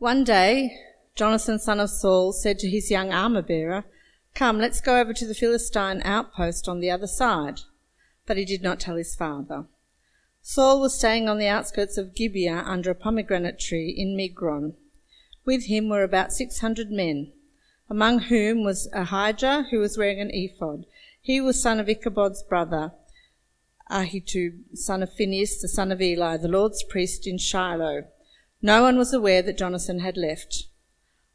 One day, Jonathan, son of Saul, said to his young armor bearer, Come, let's go over to the Philistine outpost on the other side. But he did not tell his father. Saul was staying on the outskirts of Gibeah under a pomegranate tree in Migron. With him were about six hundred men, among whom was Ahijah, who was wearing an ephod. He was son of Ichabod's brother, Ahitub, son of Phinehas, the son of Eli, the Lord's priest in Shiloh. No one was aware that Jonathan had left.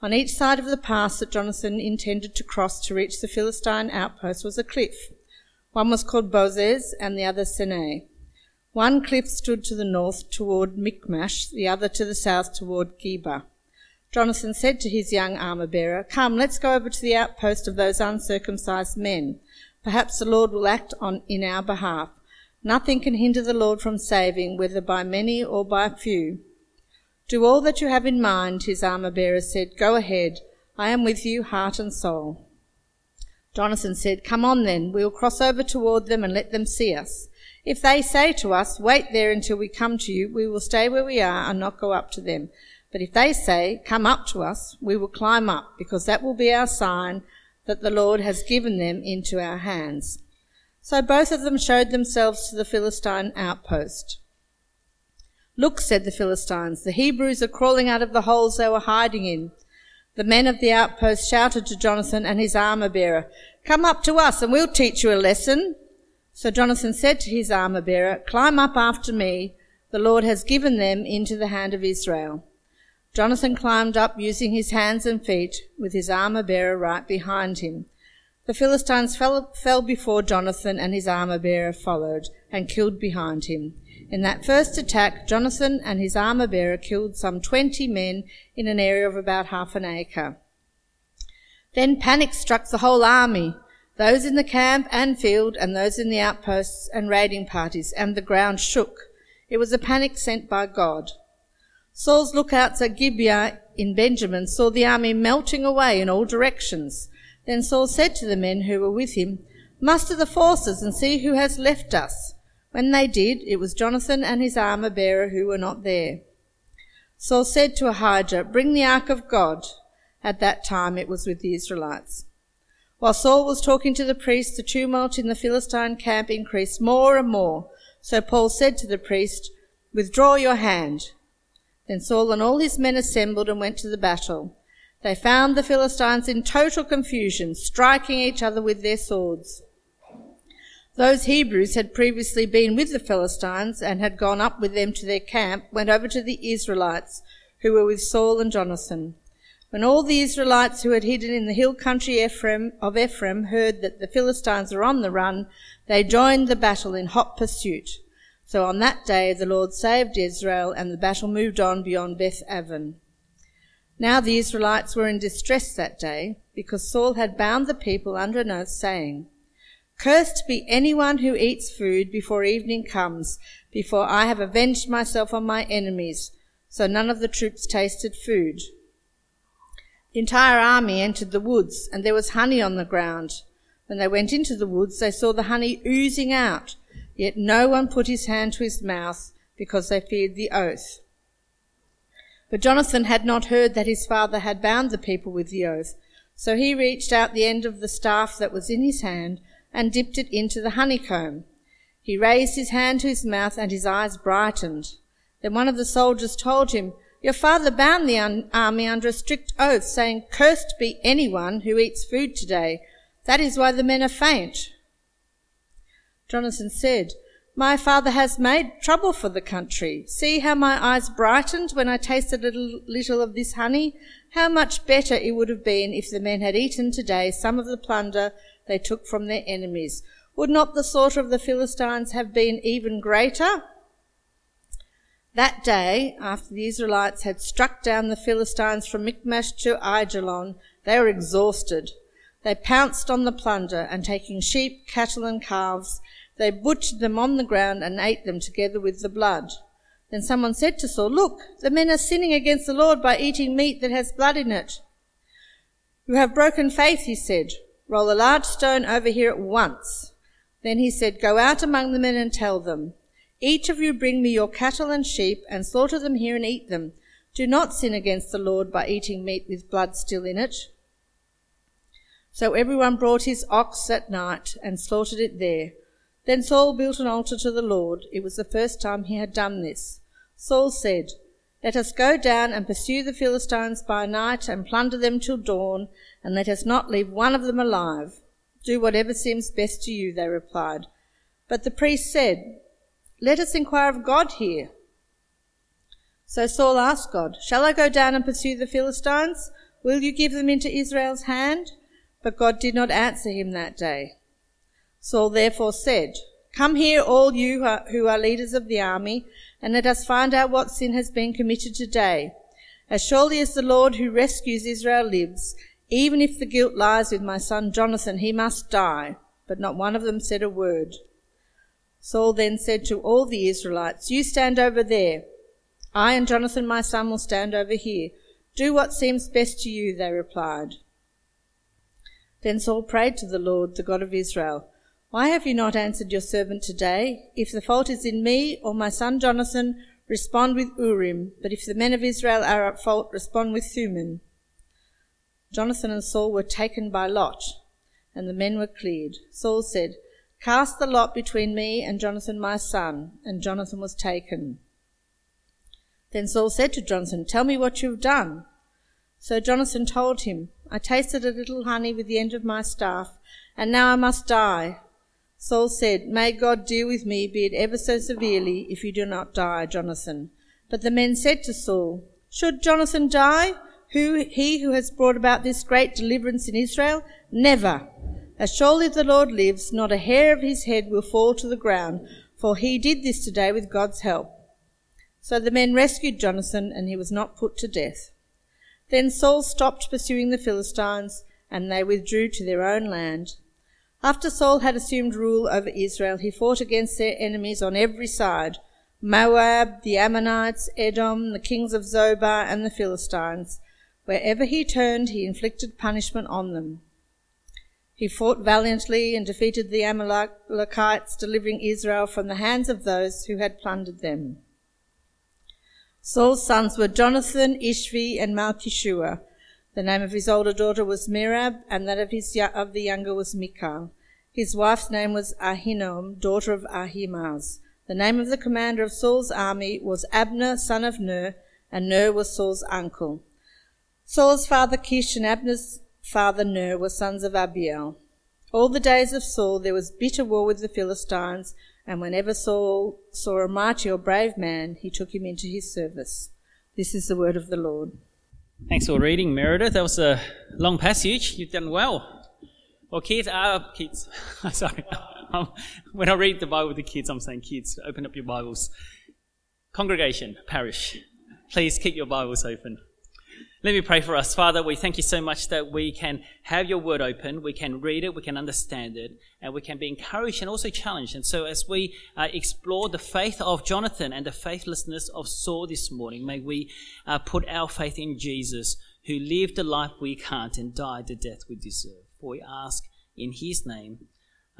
On each side of the pass that Jonathan intended to cross to reach the Philistine outpost was a cliff. One was called Bozez and the other Seneh. One cliff stood to the north toward Michmash, the other to the south toward Geba. Jonathan said to his young armor bearer, Come, let's go over to the outpost of those uncircumcised men. Perhaps the Lord will act on in our behalf. Nothing can hinder the Lord from saving, whether by many or by few. Do all that you have in mind, his armor bearer said. Go ahead. I am with you, heart and soul. Jonathan said, Come on then, we will cross over toward them and let them see us. If they say to us, Wait there until we come to you, we will stay where we are and not go up to them. But if they say, Come up to us, we will climb up, because that will be our sign that the Lord has given them into our hands. So both of them showed themselves to the Philistine outpost. Look, said the Philistines, the Hebrews are crawling out of the holes they were hiding in. The men of the outpost shouted to Jonathan and his armor bearer, Come up to us and we'll teach you a lesson. So Jonathan said to his armor bearer, Climb up after me. The Lord has given them into the hand of Israel. Jonathan climbed up using his hands and feet with his armor bearer right behind him. The Philistines fell, fell before Jonathan and his armor bearer followed and killed behind him. In that first attack, Jonathan and his armor bearer killed some 20 men in an area of about half an acre. Then panic struck the whole army, those in the camp and field and those in the outposts and raiding parties, and the ground shook. It was a panic sent by God. Saul's lookouts at Gibeah in Benjamin saw the army melting away in all directions. Then Saul said to the men who were with him, Muster the forces and see who has left us. When they did, it was Jonathan and his armor bearer who were not there. Saul said to Ahijah, Bring the ark of God. At that time it was with the Israelites. While Saul was talking to the priest, the tumult in the Philistine camp increased more and more. So Paul said to the priest, Withdraw your hand. Then Saul and all his men assembled and went to the battle. They found the Philistines in total confusion, striking each other with their swords. Those Hebrews had previously been with the Philistines and had gone up with them to their camp, went over to the Israelites who were with Saul and Jonathan. When all the Israelites who had hidden in the hill country Ephraim, of Ephraim heard that the Philistines were on the run, they joined the battle in hot pursuit. So on that day the Lord saved Israel and the battle moved on beyond Beth Aven. Now the Israelites were in distress that day because Saul had bound the people under an oath saying, Cursed be anyone who eats food before evening comes, before I have avenged myself on my enemies. So none of the troops tasted food. The entire army entered the woods and there was honey on the ground. When they went into the woods, they saw the honey oozing out, yet no one put his hand to his mouth because they feared the oath. But Jonathan had not heard that his father had bound the people with the oath. So he reached out the end of the staff that was in his hand and dipped it into the honeycomb. He raised his hand to his mouth and his eyes brightened. Then one of the soldiers told him, Your father bound the army under a strict oath, saying, Cursed be anyone who eats food today. That is why the men are faint. Jonathan said, my father has made trouble for the country. See how my eyes brightened when I tasted a little, little of this honey? How much better it would have been if the men had eaten today some of the plunder they took from their enemies. Would not the slaughter of the Philistines have been even greater? That day, after the Israelites had struck down the Philistines from Michmash to Aijalon, they were exhausted. They pounced on the plunder, and taking sheep, cattle, and calves, they butchered them on the ground and ate them together with the blood. Then someone said to Saul, Look, the men are sinning against the Lord by eating meat that has blood in it. You have broken faith, he said. Roll a large stone over here at once. Then he said, Go out among the men and tell them, Each of you bring me your cattle and sheep and slaughter them here and eat them. Do not sin against the Lord by eating meat with blood still in it. So everyone brought his ox that night and slaughtered it there. Then Saul built an altar to the Lord. It was the first time he had done this. Saul said, Let us go down and pursue the Philistines by night and plunder them till dawn, and let us not leave one of them alive. Do whatever seems best to you, they replied. But the priest said, Let us inquire of God here. So Saul asked God, Shall I go down and pursue the Philistines? Will you give them into Israel's hand? But God did not answer him that day. Saul therefore said, Come here, all you who are leaders of the army, and let us find out what sin has been committed today. As surely as the Lord who rescues Israel lives, even if the guilt lies with my son Jonathan, he must die. But not one of them said a word. Saul then said to all the Israelites, You stand over there. I and Jonathan my son will stand over here. Do what seems best to you, they replied. Then Saul prayed to the Lord, the God of Israel. Why have you not answered your servant today? If the fault is in me or my son Jonathan, respond with Urim, but if the men of Israel are at fault, respond with Thummim. Jonathan and Saul were taken by lot, and the men were cleared. Saul said, Cast the lot between me and Jonathan my son, and Jonathan was taken. Then Saul said to Jonathan, Tell me what you have done. So Jonathan told him, I tasted a little honey with the end of my staff, and now I must die. Saul said, May God deal with me, be it ever so severely, if you do not die, Jonathan. But the men said to Saul, Should Jonathan die? Who, he who has brought about this great deliverance in Israel? Never. As surely the Lord lives, not a hair of his head will fall to the ground, for he did this today with God's help. So the men rescued Jonathan, and he was not put to death. Then Saul stopped pursuing the Philistines, and they withdrew to their own land. After Saul had assumed rule over Israel, he fought against their enemies on every side Moab, the Ammonites, Edom, the kings of Zobah, and the Philistines. Wherever he turned, he inflicted punishment on them. He fought valiantly and defeated the Amalekites, delivering Israel from the hands of those who had plundered them. Saul's sons were Jonathan, Ishvi, and Malchishua. The name of his older daughter was Merab, and that of his of the younger was Michal. His wife's name was Ahinoam, daughter of Ahimaaz. The name of the commander of Saul's army was Abner, son of Ner, and Ner was Saul's uncle. Saul's father Kish and Abner's father Ner were sons of Abiel. All the days of Saul there was bitter war with the Philistines, and whenever Saul saw a mighty or brave man, he took him into his service. This is the word of the Lord. Thanks for reading, Meredith. That was a long passage. You've done well. Well, kids, uh, kids, sorry. Um, when I read the Bible the kids, I'm saying kids, open up your Bibles. Congregation, parish, please keep your Bibles open. Let me pray for us. Father, we thank you so much that we can have your word open, we can read it, we can understand it, and we can be encouraged and also challenged. And so, as we uh, explore the faith of Jonathan and the faithlessness of Saul this morning, may we uh, put our faith in Jesus, who lived the life we can't and died the death we deserve. For we ask in his name.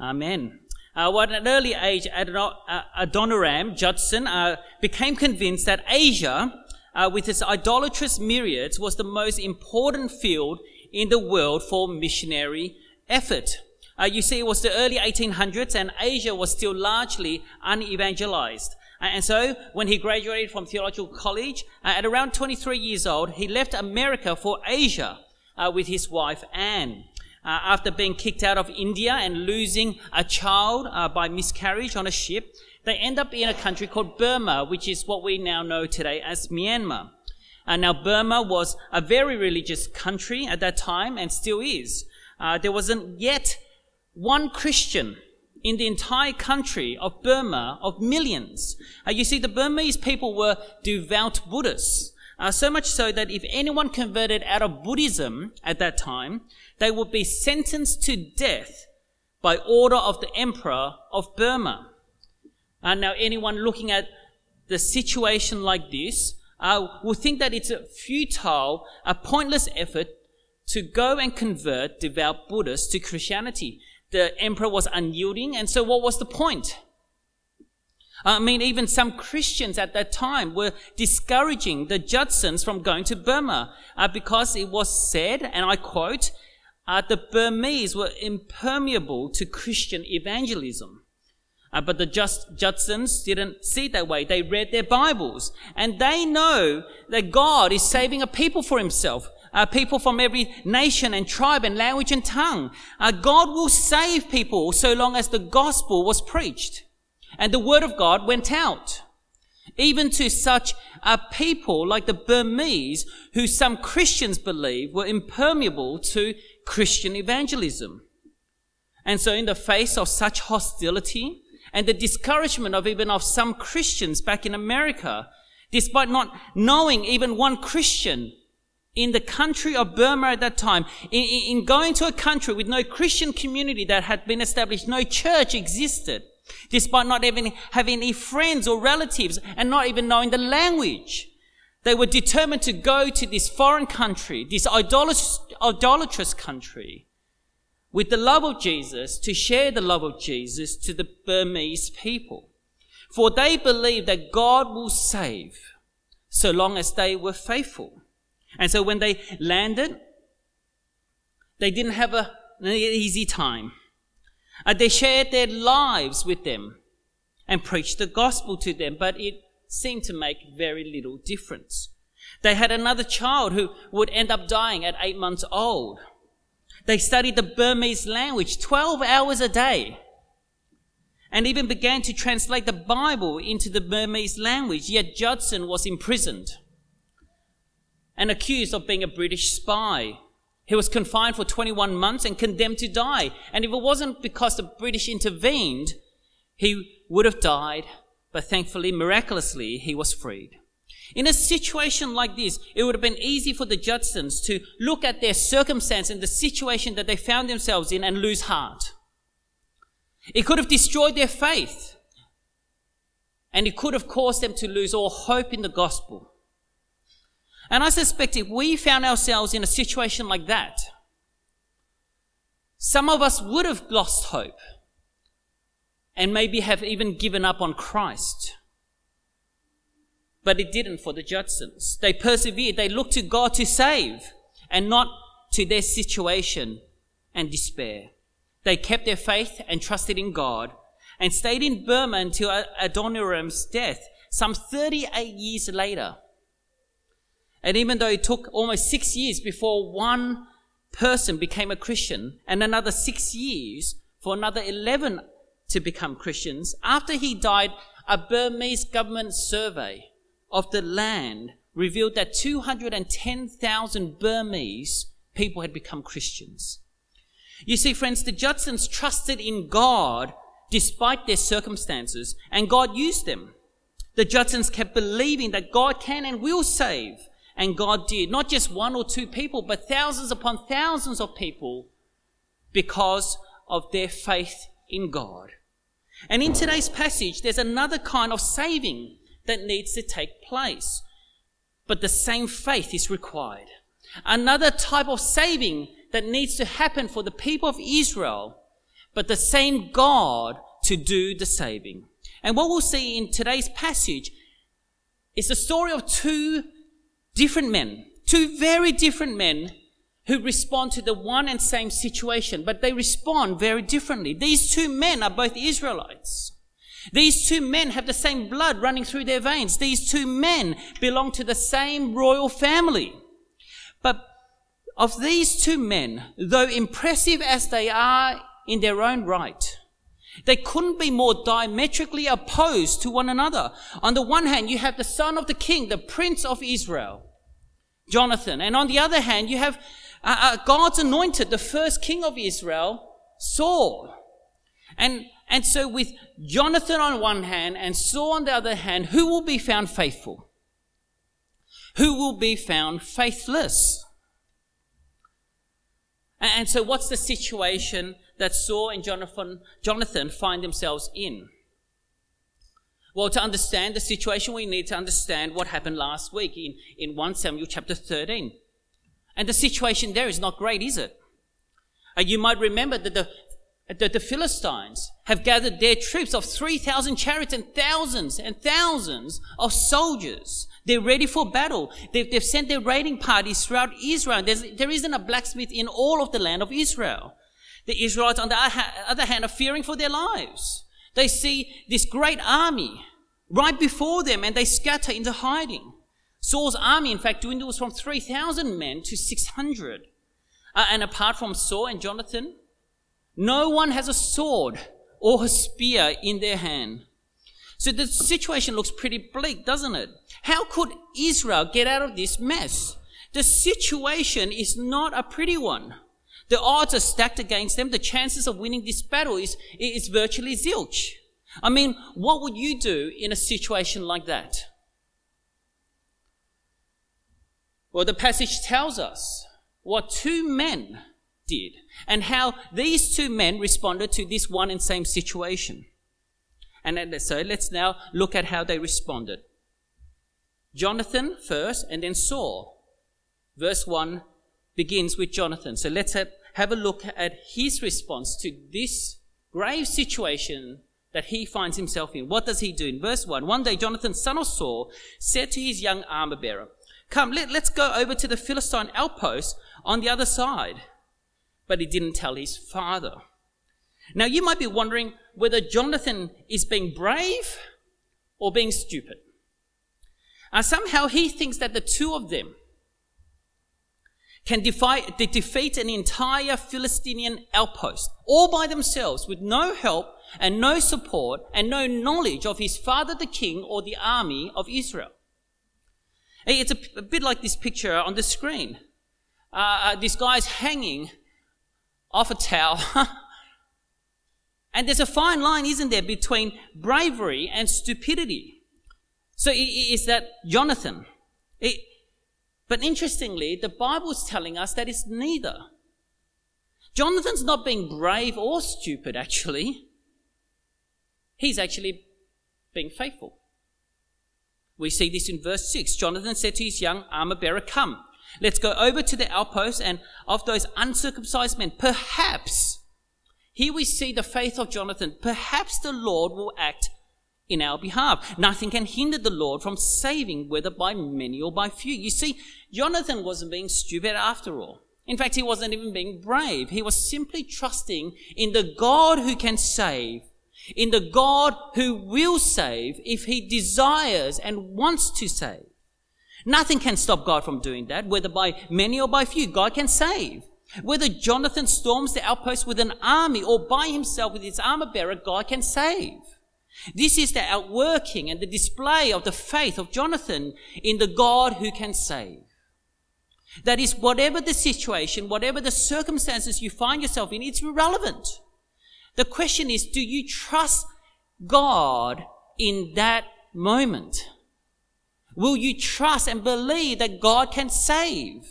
Amen. Uh, well, at an early age, uh, Adoniram Judson uh, became convinced that Asia uh, with its idolatrous myriads, was the most important field in the world for missionary effort. Uh, you see, it was the early 1800s and Asia was still largely unevangelized. Uh, and so, when he graduated from theological college, uh, at around 23 years old, he left America for Asia uh, with his wife Anne. Uh, after being kicked out of India and losing a child uh, by miscarriage on a ship, they end up in a country called Burma, which is what we now know today as Myanmar. And now Burma was a very religious country at that time and still is. Uh, there wasn't yet one Christian in the entire country of Burma of millions. Uh, you see, the Burmese people were devout Buddhists. Uh, so much so that if anyone converted out of Buddhism at that time, they would be sentenced to death by order of the emperor of Burma. And now, anyone looking at the situation like this uh, will think that it's a futile, a pointless effort to go and convert devout Buddhists to Christianity. The emperor was unyielding, and so what was the point? I mean, even some Christians at that time were discouraging the Judsons from going to Burma uh, because it was said, and I quote, uh, the Burmese were impermeable to Christian evangelism. Uh, but the Just, Judsons didn't see it that way. They read their Bibles and they know that God is saving a people for himself. Uh, people from every nation and tribe and language and tongue. Uh, God will save people so long as the gospel was preached and the word of God went out. Even to such a people like the Burmese, who some Christians believe were impermeable to Christian evangelism. And so in the face of such hostility and the discouragement of even of some Christians back in America, despite not knowing even one Christian in the country of Burma at that time, in, in, going to a country with no Christian community that had been established, no church existed, despite not even having any friends or relatives and not even knowing the language. They were determined to go to this foreign country, this idolatrous, idolatrous country, with the love of Jesus, to share the love of Jesus to the Burmese people. For they believed that God will save so long as they were faithful. And so when they landed, they didn't have a, an easy time. Uh, they shared their lives with them and preached the gospel to them, but it seemed to make very little difference. They had another child who would end up dying at eight months old. They studied the Burmese language 12 hours a day and even began to translate the Bible into the Burmese language, yet Judson was imprisoned and accused of being a British spy. He was confined for 21 months and condemned to die. And if it wasn't because the British intervened, he would have died, but thankfully, miraculously, he was freed. In a situation like this, it would have been easy for the Judsons to look at their circumstance and the situation that they found themselves in and lose heart. It could have destroyed their faith. And it could have caused them to lose all hope in the gospel. And I suspect if we found ourselves in a situation like that, some of us would have lost hope and maybe have even given up on Christ. But it didn't for the Judsons. They persevered. They looked to God to save and not to their situation and despair. They kept their faith and trusted in God and stayed in Burma until Adoniram's death some 38 years later. And even though it took almost six years before one person became a Christian and another six years for another 11 to become Christians, after he died, a Burmese government survey of the land revealed that 210,000 Burmese people had become Christians. You see, friends, the Judsons trusted in God despite their circumstances, and God used them. The Judsons kept believing that God can and will save, and God did. Not just one or two people, but thousands upon thousands of people because of their faith in God. And in today's passage, there's another kind of saving that needs to take place. But the same faith is required. Another type of saving that needs to happen for the people of Israel, but the same God to do the saving. And what we'll see in today's passage is the story of two different men, two very different men who respond to the one and same situation, but they respond very differently. These two men are both Israelites. These two men have the same blood running through their veins. These two men belong to the same royal family. But of these two men, though impressive as they are in their own right, they couldn't be more diametrically opposed to one another. On the one hand, you have the son of the king, the prince of Israel, Jonathan. And on the other hand, you have uh, uh, God's anointed, the first king of Israel, Saul. And, and so with Jonathan on one hand and Saul on the other hand, who will be found faithful? Who will be found faithless? And, so what's the situation that Saul and Jonathan, Jonathan find themselves in? Well, to understand the situation, we need to understand what happened last week in, in 1 Samuel chapter 13. And the situation there is not great, is it? Uh, you might remember that the the, the Philistines have gathered their troops of 3,000 chariots and thousands and thousands of soldiers. They're ready for battle. They've, they've sent their raiding parties throughout Israel. There's, there isn't a blacksmith in all of the land of Israel. The Israelites, on the other hand, are fearing for their lives. They see this great army right before them and they scatter into hiding. Saul's army, in fact, dwindles from 3,000 men to 600. Uh, and apart from Saul and Jonathan, no one has a sword or a spear in their hand. So the situation looks pretty bleak, doesn't it? How could Israel get out of this mess? The situation is not a pretty one. The odds are stacked against them. The chances of winning this battle is, is virtually zilch. I mean, what would you do in a situation like that? Well, the passage tells us what two men did and how these two men responded to this one and same situation. And so let's now look at how they responded. Jonathan first and then Saul. Verse 1 begins with Jonathan. So let's have, have a look at his response to this grave situation that he finds himself in. What does he do? In verse 1, one day Jonathan, son of Saul, said to his young armor bearer, Come, let, let's go over to the Philistine outpost on the other side but he didn't tell his father. Now, you might be wondering whether Jonathan is being brave or being stupid. Uh, somehow he thinks that the two of them can defy, defeat an entire Philistine outpost all by themselves with no help and no support and no knowledge of his father, the king, or the army of Israel. It's a, a bit like this picture on the screen. Uh, uh this guy's hanging off a towel. and there's a fine line, isn't there, between bravery and stupidity. So is that Jonathan? It, but interestingly, the Bible is telling us that it's neither. Jonathan's not being brave or stupid, actually. He's actually being faithful. We see this in verse 6. Jonathan said to his young armor bearer, Come, Let's go over to the outpost and of those uncircumcised men, perhaps, here we see the faith of Jonathan, perhaps the Lord will act in our behalf. Nothing can hinder the Lord from saving, whether by many or by few. You see, Jonathan wasn't being stupid after all. In fact, he wasn't even being brave. He was simply trusting in the God who can save, in the God who will save if he desires and wants to save. Nothing can stop God from doing that, whether by many or by few. God can save. Whether Jonathan storms the outpost with an army or by himself with his armor bearer, God can save. This is the outworking and the display of the faith of Jonathan in the God who can save. That is, whatever the situation, whatever the circumstances you find yourself in, it's irrelevant. The question is, do you trust God in that moment? Will you trust and believe that God can save?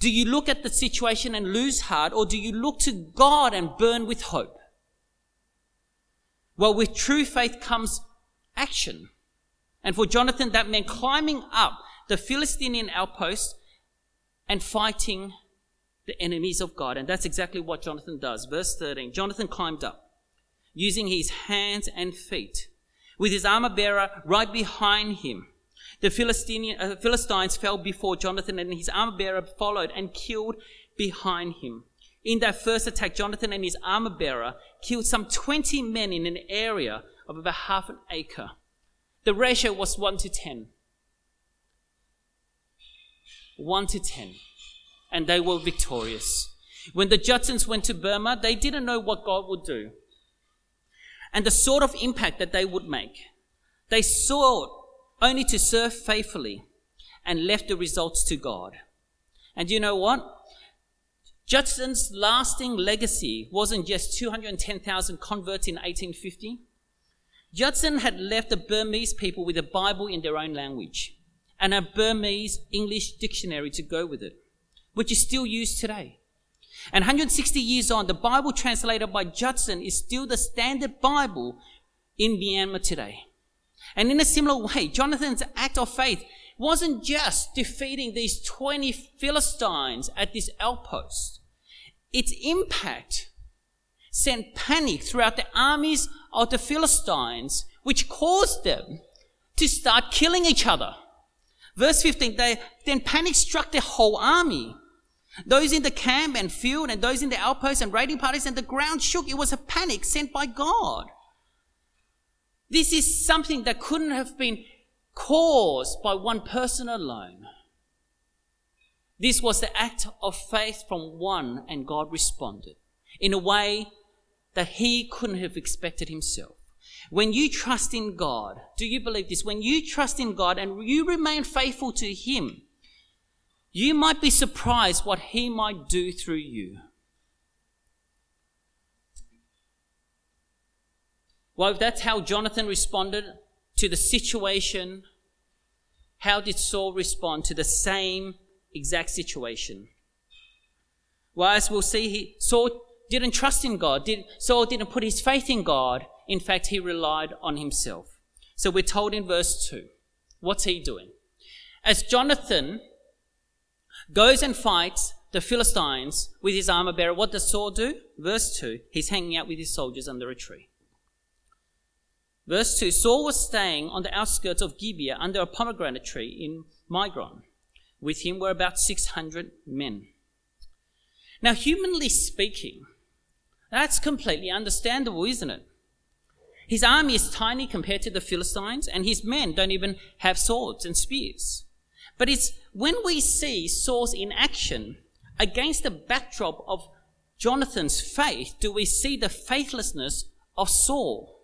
Do you look at the situation and lose heart, or do you look to God and burn with hope? Well, with true faith comes action. And for Jonathan, that meant climbing up the Philistine outpost and fighting the enemies of God. And that's exactly what Jonathan does. Verse 13 Jonathan climbed up using his hands and feet, with his armor bearer right behind him. The uh, Philistines fell before Jonathan and his armor bearer followed and killed behind him. In that first attack, Jonathan and his armor bearer killed some 20 men in an area of about half an acre. The ratio was 1 to 10. 1 to 10. And they were victorious. When the Judsons went to Burma, they didn't know what God would do and the sort of impact that they would make. They sought only to serve faithfully and left the results to God. And you know what? Judson's lasting legacy wasn't just 210,000 converts in 1850. Judson had left the Burmese people with a Bible in their own language and a Burmese English dictionary to go with it, which is still used today. And 160 years on, the Bible translated by Judson is still the standard Bible in Myanmar today. And in a similar way, Jonathan's act of faith wasn't just defeating these 20 Philistines at this outpost. Its impact sent panic throughout the armies of the Philistines, which caused them to start killing each other. Verse 15, they, then panic struck the whole army. Those in the camp and field and those in the outposts and raiding parties and the ground shook. It was a panic sent by God. This is something that couldn't have been caused by one person alone. This was the act of faith from one, and God responded in a way that he couldn't have expected himself. When you trust in God, do you believe this? When you trust in God and you remain faithful to Him, you might be surprised what He might do through you. Well, if that's how Jonathan responded to the situation, how did Saul respond to the same exact situation? Well, as we'll see, he, Saul didn't trust in God. Did, Saul didn't put his faith in God. In fact, he relied on himself. So we're told in verse 2. What's he doing? As Jonathan goes and fights the Philistines with his armor bearer, what does Saul do? Verse 2. He's hanging out with his soldiers under a tree. Verse 2 Saul was staying on the outskirts of Gibeah under a pomegranate tree in Migron. With him were about 600 men. Now, humanly speaking, that's completely understandable, isn't it? His army is tiny compared to the Philistines, and his men don't even have swords and spears. But it's when we see Saul's in action against the backdrop of Jonathan's faith, do we see the faithlessness of Saul.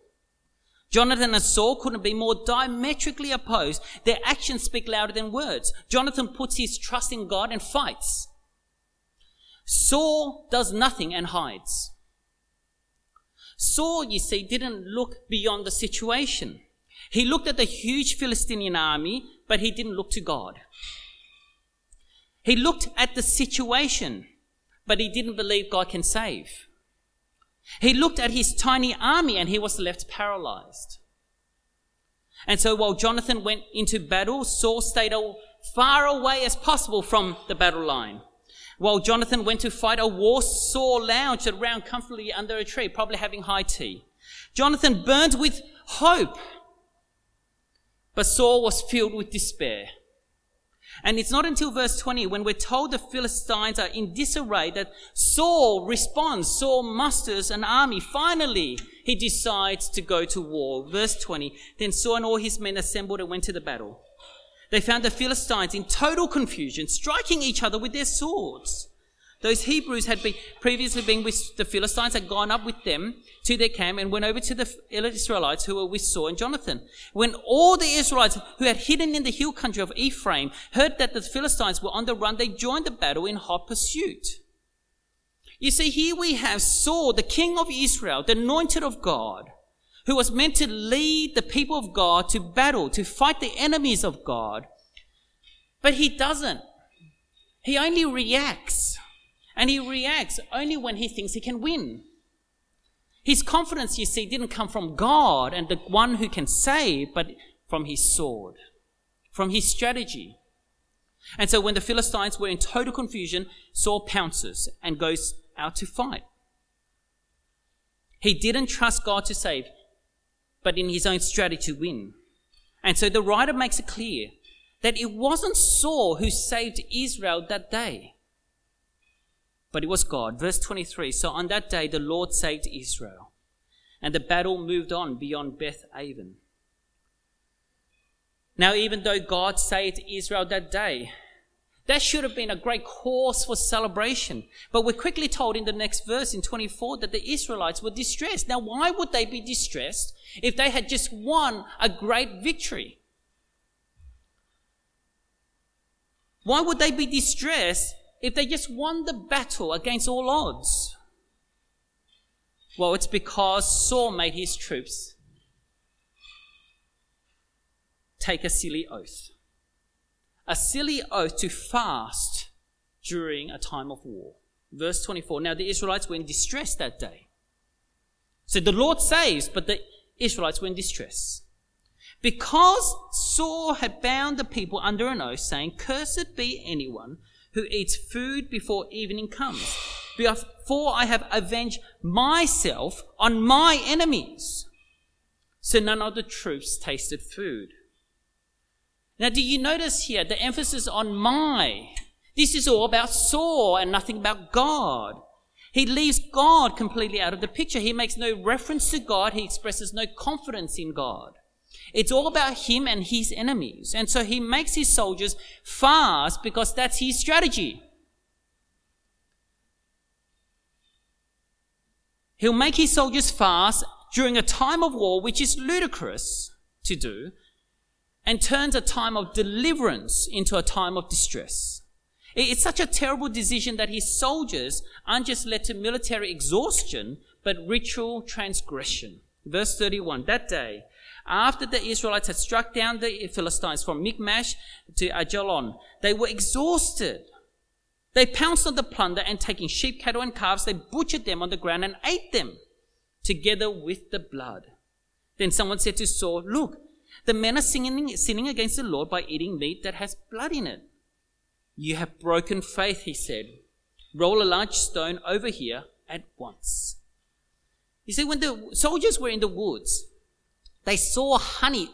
Jonathan and Saul couldn't be more diametrically opposed. Their actions speak louder than words. Jonathan puts his trust in God and fights. Saul does nothing and hides. Saul, you see, didn't look beyond the situation. He looked at the huge Philistine army, but he didn't look to God. He looked at the situation, but he didn't believe God can save. He looked at his tiny army and he was left paralyzed. And so while Jonathan went into battle, Saul stayed far away as possible from the battle line. While Jonathan went to fight a war, Saul lounged around comfortably under a tree, probably having high tea. Jonathan burned with hope, but Saul was filled with despair. And it's not until verse 20 when we're told the Philistines are in disarray that Saul responds. Saul musters an army. Finally, he decides to go to war. Verse 20. Then Saul and all his men assembled and went to the battle. They found the Philistines in total confusion, striking each other with their swords. Those Hebrews had been, previously been with the Philistines, had gone up with them to their camp and went over to the Israelites who were with Saul and Jonathan. When all the Israelites who had hidden in the hill country of Ephraim heard that the Philistines were on the run, they joined the battle in hot pursuit. You see, here we have Saul, the king of Israel, the anointed of God, who was meant to lead the people of God to battle, to fight the enemies of God. But he doesn't. He only reacts. And he reacts only when he thinks he can win. His confidence, you see, didn't come from God and the one who can save, but from his sword, from his strategy. And so when the Philistines were in total confusion, Saul pounces and goes out to fight. He didn't trust God to save but in his own strategy to win. And so the writer makes it clear that it wasn't Saul who saved Israel that day, but it was God. Verse 23 So on that day, the Lord saved Israel, and the battle moved on beyond Beth Aven. Now, even though God saved Israel that day, that should have been a great cause for celebration. But we're quickly told in the next verse in 24 that the Israelites were distressed. Now, why would they be distressed if they had just won a great victory? Why would they be distressed if they just won the battle against all odds? Well, it's because Saul made his troops take a silly oath a silly oath to fast during a time of war. Verse 24. Now the Israelites were in distress that day. So the Lord saves, but the Israelites were in distress. Because Saul had bound the people under an oath, saying, Cursed be anyone who eats food before evening comes. before I have avenged myself on my enemies. So none of the troops tasted food. Now, do you notice here the emphasis on my? This is all about Saul and nothing about God. He leaves God completely out of the picture. He makes no reference to God. He expresses no confidence in God. It's all about him and his enemies. And so he makes his soldiers fast because that's his strategy. He'll make his soldiers fast during a time of war, which is ludicrous to do, and turns a time of deliverance into a time of distress. It's such a terrible decision that his soldiers aren't just led to military exhaustion, but ritual transgression. Verse 31 That day, after the Israelites had struck down the Philistines from Michmash to Aijalon, they were exhausted. They pounced on the plunder and taking sheep, cattle, and calves, they butchered them on the ground and ate them together with the blood. Then someone said to Saul, Look, the men are singing, sinning against the Lord by eating meat that has blood in it. You have broken faith, he said. Roll a large stone over here at once. You see, when the soldiers were in the woods, they saw honey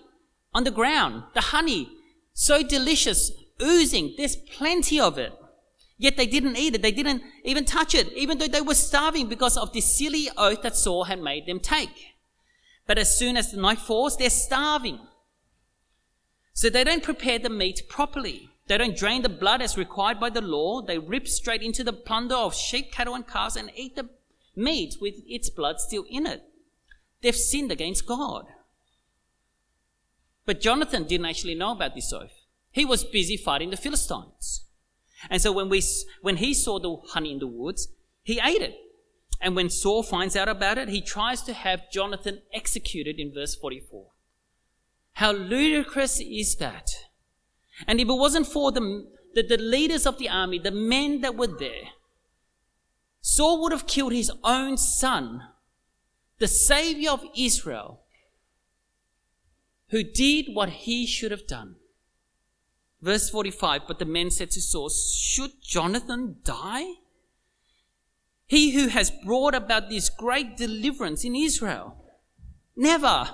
on the ground. The honey, so delicious, oozing. There's plenty of it. Yet they didn't eat it. They didn't even touch it, even though they were starving because of this silly oath that Saul had made them take. But as soon as the night falls, they're starving. So they don't prepare the meat properly. They don't drain the blood as required by the law. They rip straight into the plunder of sheep, cattle, and calves and eat the meat with its blood still in it. They've sinned against God. But Jonathan didn't actually know about this oath. He was busy fighting the Philistines. And so when, we, when he saw the honey in the woods, he ate it. And when Saul finds out about it, he tries to have Jonathan executed in verse 44. How ludicrous is that? And if it wasn't for the, the, the leaders of the army, the men that were there, Saul would have killed his own son, the savior of Israel, who did what he should have done. Verse 45 But the men said to Saul, Should Jonathan die? He who has brought about this great deliverance in Israel. Never.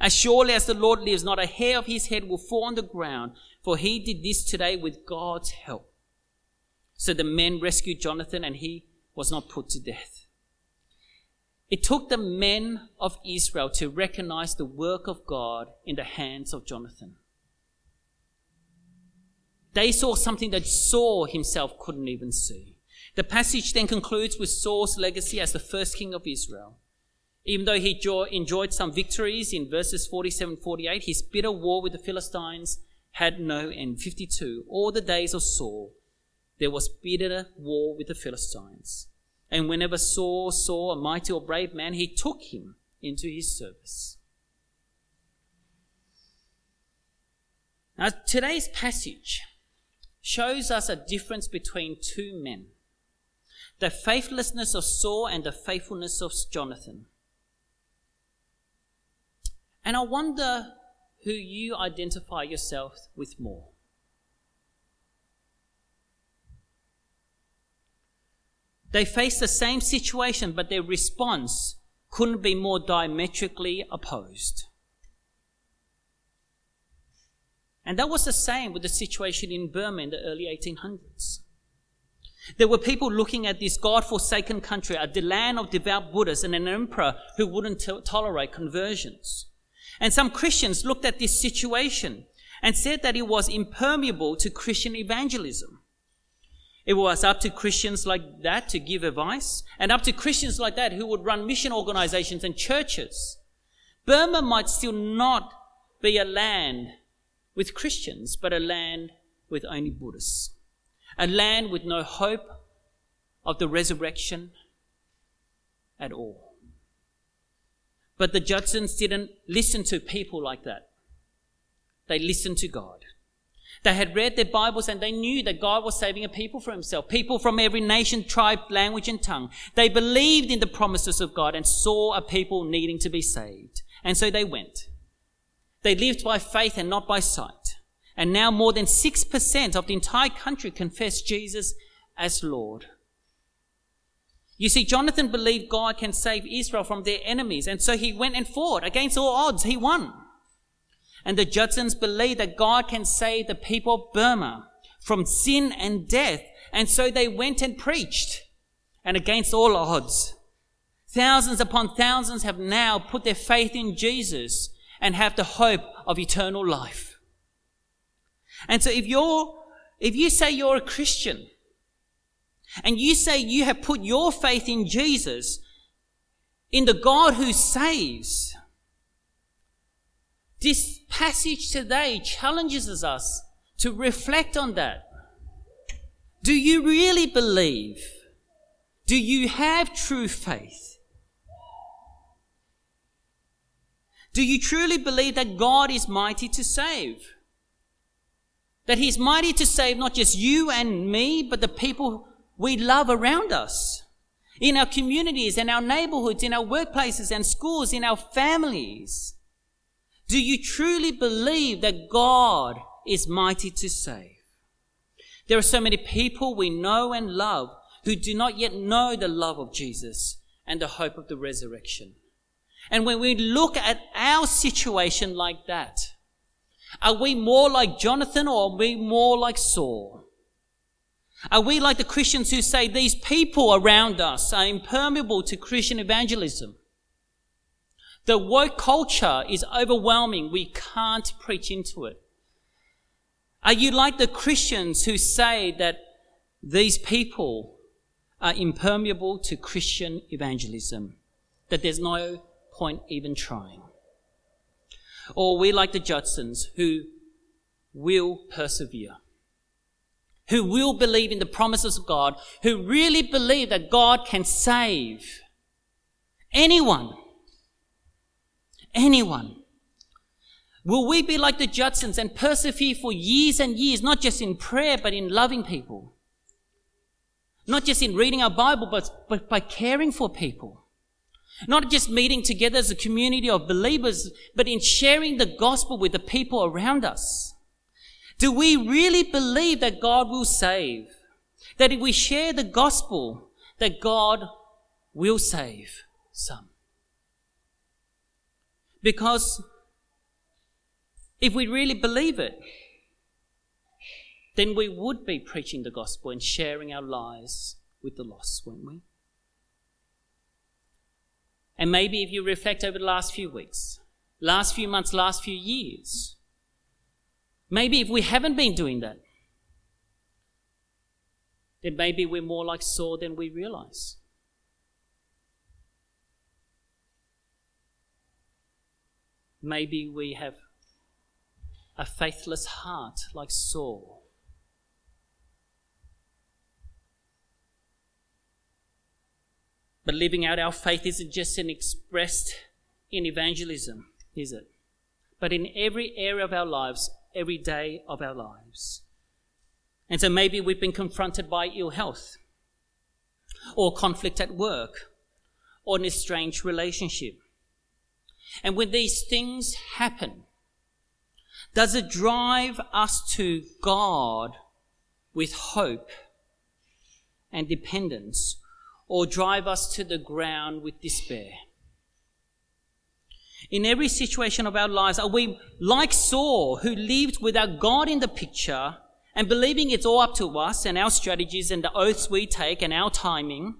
As surely as the Lord lives, not a hair of his head will fall on the ground, for he did this today with God's help. So the men rescued Jonathan and he was not put to death. It took the men of Israel to recognize the work of God in the hands of Jonathan. They saw something that Saul himself couldn't even see. The passage then concludes with Saul's legacy as the first king of Israel. Even though he enjoyed some victories in verses 47 48, his bitter war with the Philistines had no end. 52. All the days of Saul, there was bitter war with the Philistines. And whenever Saul saw a mighty or brave man, he took him into his service. Now, today's passage shows us a difference between two men the faithlessness of Saul and the faithfulness of Jonathan. And I wonder who you identify yourself with more. They face the same situation, but their response couldn't be more diametrically opposed. And that was the same with the situation in Burma in the early 1800s. There were people looking at this God forsaken country, a land of devout Buddhists, and an emperor who wouldn't tolerate conversions. And some Christians looked at this situation and said that it was impermeable to Christian evangelism. It was up to Christians like that to give advice, and up to Christians like that who would run mission organizations and churches. Burma might still not be a land with Christians, but a land with only Buddhists. A land with no hope of the resurrection at all. But the Judsons didn't listen to people like that. They listened to God. They had read their Bibles and they knew that God was saving a people for himself, people from every nation, tribe, language, and tongue. They believed in the promises of God and saw a people needing to be saved. And so they went. They lived by faith and not by sight. And now more than 6% of the entire country confess Jesus as Lord. You see, Jonathan believed God can save Israel from their enemies, and so he went and fought against all odds. He won. And the Judsons believed that God can save the people of Burma from sin and death, and so they went and preached, and against all odds. Thousands upon thousands have now put their faith in Jesus and have the hope of eternal life. And so if you're, if you say you're a Christian, and you say you have put your faith in Jesus, in the God who saves, this passage today challenges us to reflect on that. Do you really believe? Do you have true faith? Do you truly believe that God is mighty to save? That He's mighty to save not just you and me, but the people we love around us, in our communities, in our neighborhoods, in our workplaces and schools, in our families. Do you truly believe that God is mighty to save? There are so many people we know and love who do not yet know the love of Jesus and the hope of the resurrection. And when we look at our situation like that, are we more like Jonathan or are we more like Saul? Are we like the Christians who say these people around us are impermeable to Christian evangelism? The woke culture is overwhelming. We can't preach into it. Are you like the Christians who say that these people are impermeable to Christian evangelism? That there's no point even trying? Or we like the Judsons who will persevere? who will believe in the promises of God, who really believe that God can save anyone. Anyone. Will we be like the Judsons and persevere for years and years, not just in prayer, but in loving people? Not just in reading our Bible, but, but by caring for people. Not just meeting together as a community of believers, but in sharing the gospel with the people around us. Do we really believe that God will save? That if we share the gospel, that God will save some? Because if we really believe it, then we would be preaching the gospel and sharing our lives with the lost, wouldn't we? And maybe if you reflect over the last few weeks, last few months, last few years, Maybe if we haven't been doing that, then maybe we're more like Saul than we realize. Maybe we have a faithless heart like Saul. But living out our faith isn't just an expressed in evangelism, is it? But in every area of our lives, every day of our lives. And so maybe we've been confronted by ill health, or conflict at work, or an estranged relationship. And when these things happen, does it drive us to God with hope and dependence, or drive us to the ground with despair? in every situation of our lives, are we like Saul, who lived without God in the picture and believing it's all up to us and our strategies and the oaths we take and our timing?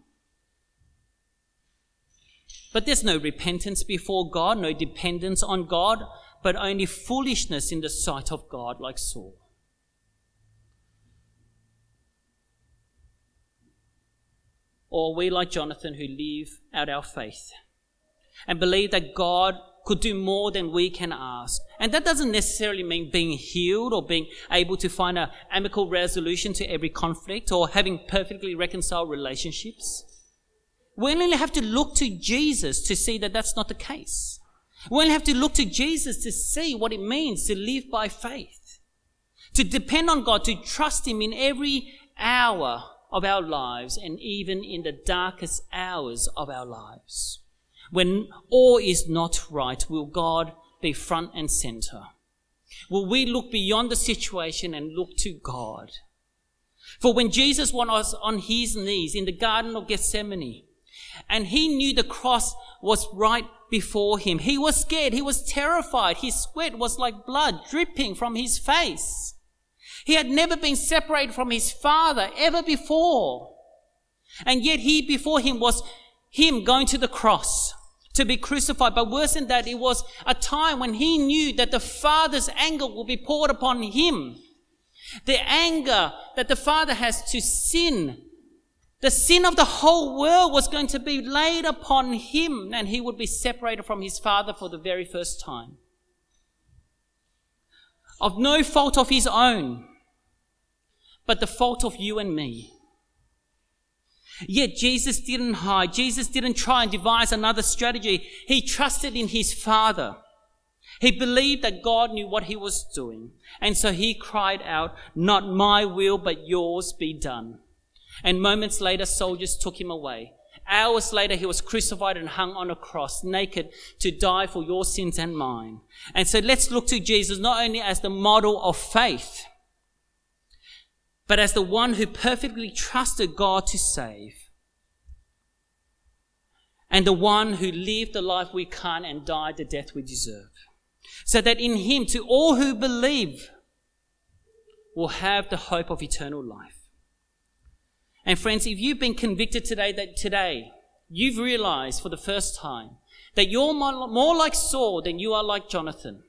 But there's no repentance before God, no dependence on God, but only foolishness in the sight of God, like Saul. Or we, like Jonathan, who live out our faith and believe that God could do more than we can ask. And that doesn't necessarily mean being healed or being able to find an amicable resolution to every conflict or having perfectly reconciled relationships. We only have to look to Jesus to see that that's not the case. We only have to look to Jesus to see what it means to live by faith, to depend on God, to trust Him in every hour of our lives and even in the darkest hours of our lives. When all is not right, will God be front and center? Will we look beyond the situation and look to God? For when Jesus was on his knees in the Garden of Gethsemane, And he knew the cross was right before him. He was scared. He was terrified. His sweat was like blood dripping from his face. He had never been separated from his father ever before. And yet he before him was him going to the cross to be crucified. But worse than that, it was a time when he knew that the father's anger will be poured upon him. The anger that the father has to sin the sin of the whole world was going to be laid upon him and he would be separated from his father for the very first time. Of no fault of his own, but the fault of you and me. Yet Jesus didn't hide. Jesus didn't try and devise another strategy. He trusted in his father. He believed that God knew what he was doing. And so he cried out, not my will, but yours be done. And moments later, soldiers took him away. Hours later, he was crucified and hung on a cross, naked, to die for your sins and mine. And so let's look to Jesus not only as the model of faith, but as the one who perfectly trusted God to save. And the one who lived the life we can't and died the death we deserve. So that in him, to all who believe, will have the hope of eternal life. And friends, if you've been convicted today that today you've realized for the first time that you're more like Saul than you are like Jonathan,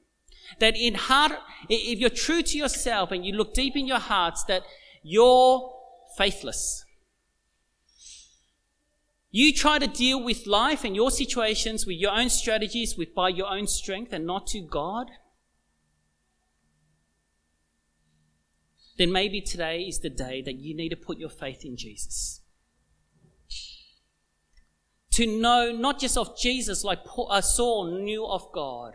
that in heart, if you're true to yourself and you look deep in your hearts that you're faithless, you try to deal with life and your situations with your own strategies, with by your own strength and not to God, then maybe today is the day that you need to put your faith in Jesus. To know not just of Jesus like uh, Saul knew of God,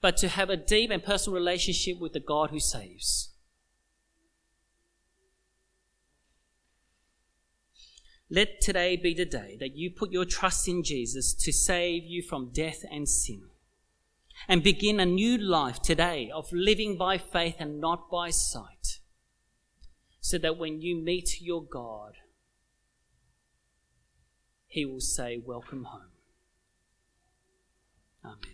but to have a deep and personal relationship with the God who saves. Let today be the day that you put your trust in Jesus to save you from death and sin. And begin a new life today of living by faith and not by sight so that when you meet your God, He will say, Welcome home. Amen.